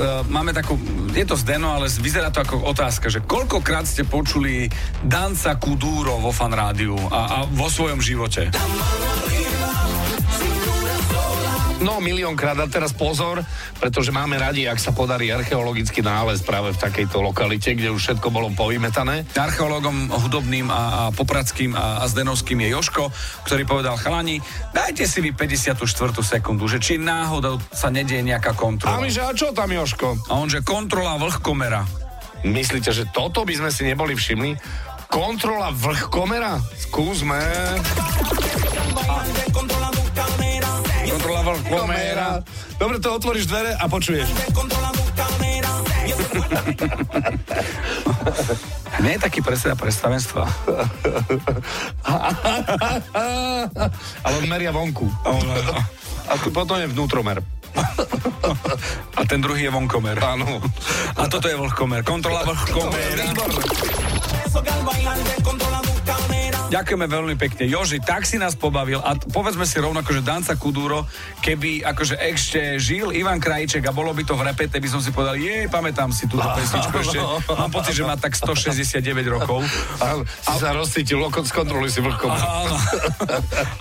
uh, máme takú, je to zdeno, ale vyzerá to ako otázka, že koľkokrát ste počuli Danca Kudúro vo fan rádiu a, a vo svojom živote? No, miliónkrát. A teraz pozor, pretože máme radi, ak sa podarí archeologický nález práve v takejto lokalite, kde už všetko bolo povymetané. Archeológom hudobným a, a popradským a, a zdenovským je Joško, ktorý povedal, chalani, dajte si vy 54. sekundu, že či náhodou sa nedieje nejaká kontrola. A my, že a čo tam, Joško? A on, že kontrola vlhkomera. Myslíte, že toto by sme si neboli všimli? Kontrola vlhkomera? Skúsme. Vlhkomera. Dobre, to otvoríš dvere a počuješ. Nie je taký predseda predstavenstva. Ale on meria vonku. A potom je vnútromer. A ten druhý je vonkomer. Áno. A toto je vlhkomer. Kontrola vlhkomera. Ďakujeme veľmi pekne. Joži, tak si nás pobavil a povedzme si rovnako, že Danca Kuduro, keby akože ešte žil Ivan Krajček a bolo by to v repete, by som si povedal, jej, pamätám si túto pesničku ešte. Mám pocit, že má tak 169 rokov. A, si sa rozcítil, lokot skontroluj si vlhkom. A,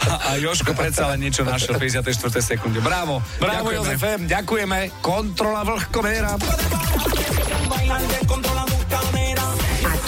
a Joško predsa len niečo našiel v 54. sekunde. Bravo. Bravo, Ďakujeme. Jozef M, ďakujeme. Kontrola vlhkomera. A